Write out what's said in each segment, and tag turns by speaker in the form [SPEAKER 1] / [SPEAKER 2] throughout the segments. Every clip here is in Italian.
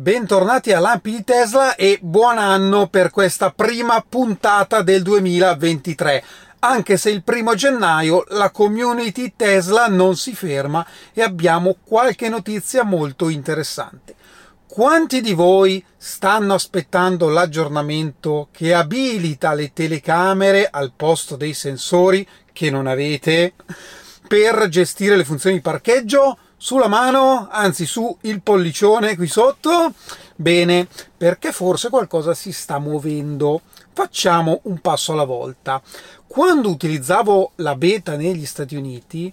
[SPEAKER 1] Bentornati a Lampi di Tesla e buon anno per questa prima puntata del 2023. Anche se il primo gennaio la community Tesla non si ferma e abbiamo qualche notizia molto interessante. Quanti di voi stanno aspettando l'aggiornamento che abilita le telecamere al posto dei sensori che non avete per gestire le funzioni di parcheggio? Sulla mano, anzi su il pollicione qui sotto. Bene, perché forse qualcosa si sta muovendo. Facciamo un passo alla volta. Quando utilizzavo la beta negli Stati Uniti,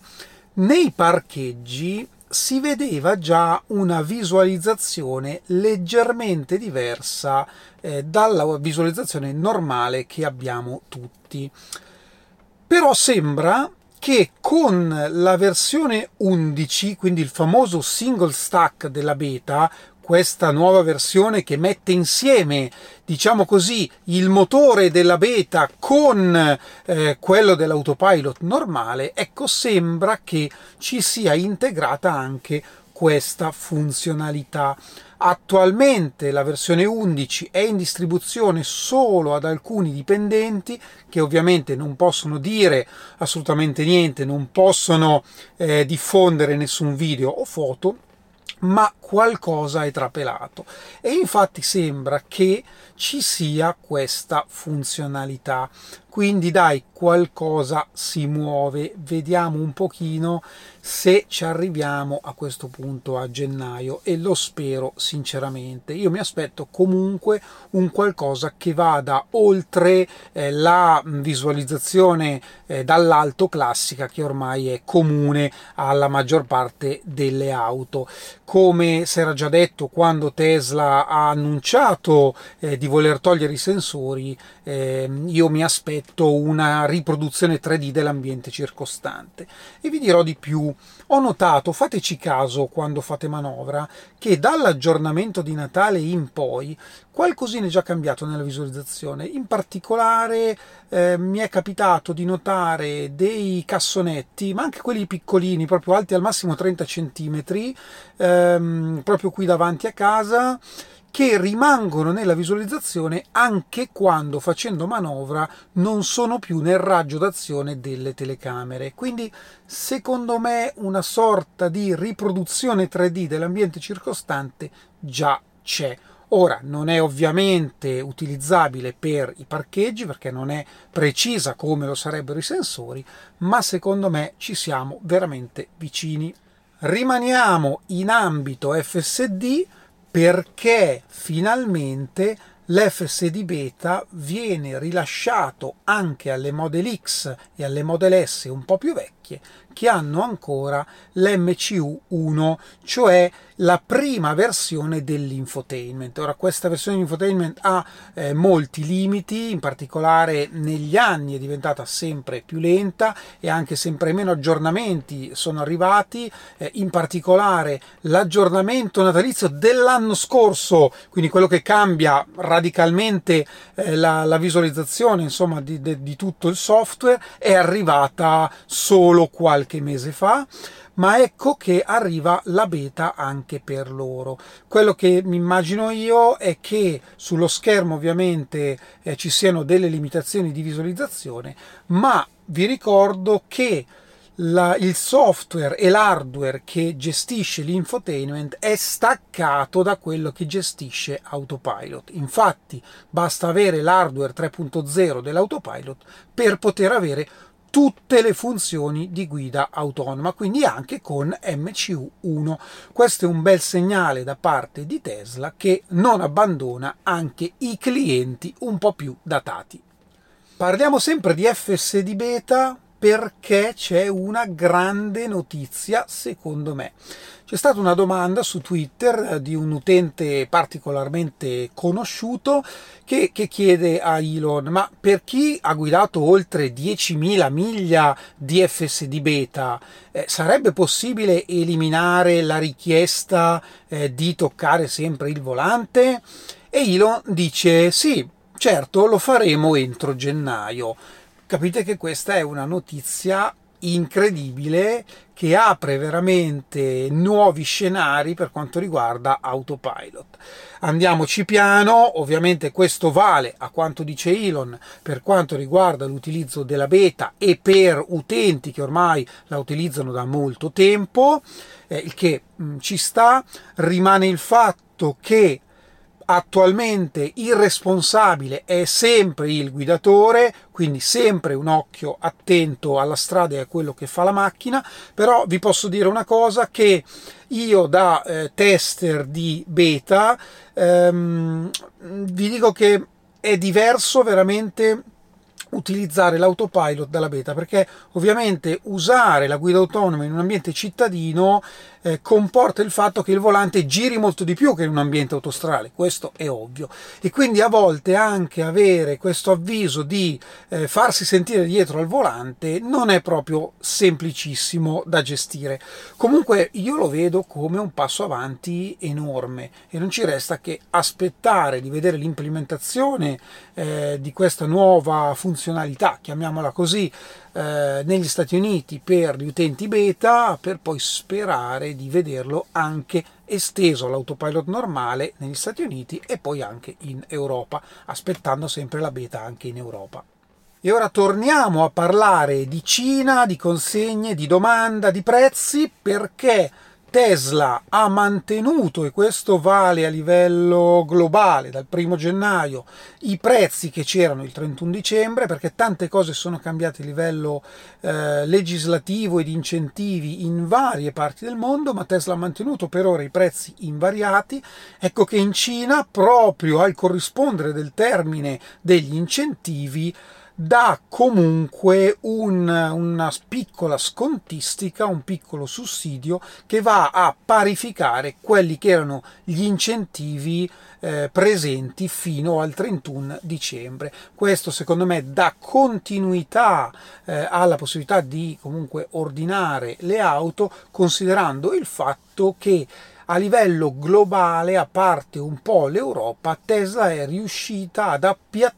[SPEAKER 1] nei parcheggi si vedeva già una visualizzazione leggermente diversa eh, dalla visualizzazione normale che abbiamo tutti. Però sembra che con la versione 11, quindi il famoso single stack della beta, questa nuova versione che mette insieme, diciamo così, il motore della beta con eh, quello dell'autopilot normale, ecco, sembra che ci sia integrata anche questa funzionalità. Attualmente la versione 11 è in distribuzione solo ad alcuni dipendenti che ovviamente non possono dire assolutamente niente, non possono eh, diffondere nessun video o foto, ma qualcosa è trapelato e infatti sembra che ci sia questa funzionalità quindi dai qualcosa si muove. Vediamo un pochino se ci arriviamo a questo punto a gennaio e lo spero sinceramente. Io mi aspetto comunque un qualcosa che vada oltre eh, la visualizzazione eh, dall'alto classica che ormai è comune alla maggior parte delle auto. Come si era già detto quando Tesla ha annunciato eh, di voler togliere i sensori eh, io mi aspetto una riproduzione 3D dell'ambiente circostante. E vi dirò di più, ho notato, fateci caso quando fate manovra, che dall'aggiornamento di Natale in poi qualcosina è già cambiato nella visualizzazione. In particolare eh, mi è capitato di notare dei cassonetti, ma anche quelli piccolini, proprio alti al massimo 30 cm, ehm, proprio qui davanti a casa che rimangono nella visualizzazione anche quando facendo manovra non sono più nel raggio d'azione delle telecamere. Quindi secondo me una sorta di riproduzione 3D dell'ambiente circostante già c'è. Ora non è ovviamente utilizzabile per i parcheggi perché non è precisa come lo sarebbero i sensori, ma secondo me ci siamo veramente vicini. Rimaniamo in ambito FSD perché finalmente l'FSD beta viene rilasciato anche alle Model X e alle Model S un po' più vecchie che hanno ancora l'MCU 1, cioè la prima versione dell'infotainment. Ora questa versione dell'infotainment ha eh, molti limiti, in particolare negli anni è diventata sempre più lenta e anche sempre meno aggiornamenti sono arrivati, eh, in particolare l'aggiornamento natalizio dell'anno scorso, quindi quello che cambia radicalmente eh, la, la, visualizzazione insomma di, di, di tutto il software è arrivata solo qualche qualche mese fa, ma ecco che arriva la beta anche per loro. Quello che mi immagino io è che sullo schermo ovviamente eh, ci siano delle limitazioni di visualizzazione, ma vi ricordo che la, il software e l'hardware che gestisce l'infotainment è staccato da quello che gestisce Autopilot. Infatti basta avere l'hardware 3.0 dell'Autopilot per poter avere tutte le funzioni di guida autonoma, quindi anche con MCU1. Questo è un bel segnale da parte di Tesla che non abbandona anche i clienti un po' più datati. Parliamo sempre di FSD beta perché c'è una grande notizia secondo me. C'è stata una domanda su Twitter eh, di un utente particolarmente conosciuto che, che, chiede a Elon: Ma per chi ha guidato oltre 10.000 miglia di FSD beta, eh, sarebbe possibile eliminare la richiesta eh, di toccare sempre il volante? E Elon dice: Sì, certo, lo faremo entro gennaio. Capite che questa è una notizia incredibile che apre veramente nuovi scenari per quanto riguarda autopilot. Andiamoci piano, ovviamente questo vale a quanto dice Elon per quanto riguarda l'utilizzo della beta e per utenti che ormai la utilizzano da molto tempo, eh, il che mh, mm, ci sta, rimane il fatto che attualmente il responsabile è sempre il guidatore, quindi sempre un occhio attento alla strada e a quello che fa la macchina, però vi posso dire una cosa che io da eh, tester di beta ehm, vi dico che è diverso veramente utilizzare l'autopilot dalla beta perché ovviamente usare la guida autonoma in un ambiente cittadino eh, comporta il fatto che il volante giri molto di più che in un ambiente autostrale, questo è ovvio. E quindi a volte anche avere questo avviso di eh, farsi sentire dietro al volante non è proprio semplicissimo da gestire. Comunque io lo vedo come un passo avanti enorme e non ci resta che aspettare di vedere l'implementazione eh, di questa nuova funzionalità, chiamiamola così, eh, negli Stati Uniti per gli utenti beta per poi sperare di vederlo anche esteso all'autopilot normale negli Stati Uniti e poi anche in Europa, aspettando sempre la beta anche in Europa. E ora torniamo a parlare di Cina, di consegne, di domanda, di prezzi, perché Tesla ha mantenuto, e questo vale a livello globale dal primo gennaio, i prezzi che c'erano il 31 dicembre, perché tante cose sono cambiate a livello eh, legislativo e di incentivi in varie parti del mondo, ma Tesla ha mantenuto per ora i prezzi invariati. Ecco che in Cina, proprio al corrispondere del termine degli incentivi, dà comunque un, una piccola scontistica, un piccolo sussidio che va a parificare quelli che erano gli incentivi eh, presenti fino al 31 dicembre. Questo secondo me dà continuità eh, alla possibilità di comunque ordinare le auto considerando il fatto che a livello globale, a parte un po' l'Europa, Tesla è riuscita ad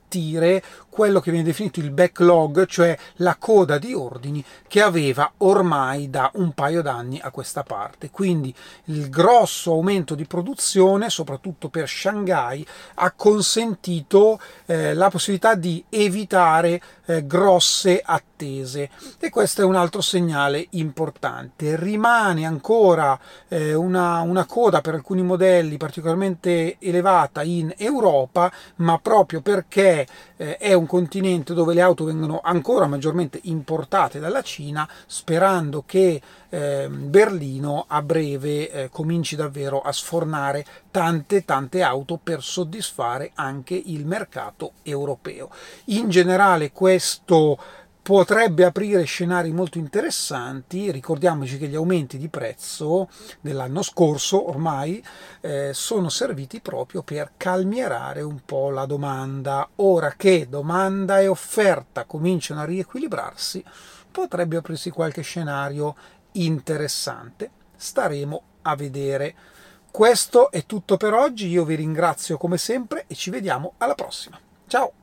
[SPEAKER 1] appiattire quello che viene definito il backlog, cioè la coda di ordini che aveva ormai da un paio d'anni a questa parte. Quindi il grosso aumento di produzione, soprattutto per Shanghai, ha consentito eh, la possibilità di evitare eh, grosse attese e questo è un altro segnale importante. Rimane ancora eh, una, una coda per alcuni modelli particolarmente elevata in Europa, ma proprio eh, è un continente dove le auto vengono ancora maggiormente importate dalla Cina, sperando che eh, Berlino a breve eh, cominci davvero a sfornare tante tante auto per soddisfare anche il mercato europeo. In generale questo potrebbe aprire scenari molto interessanti. Ricordiamoci che gli aumenti di prezzo dell'anno scorso ormai eh, sono serviti proprio per calmierare un po' la domanda. Ora che domanda e offerta cominciano a riequilibrarsi, potrebbe aprirsi qualche scenario interessante. Staremo a vedere. Questo è tutto per oggi, io vi ringrazio come sempre e ci vediamo alla prossima. Ciao!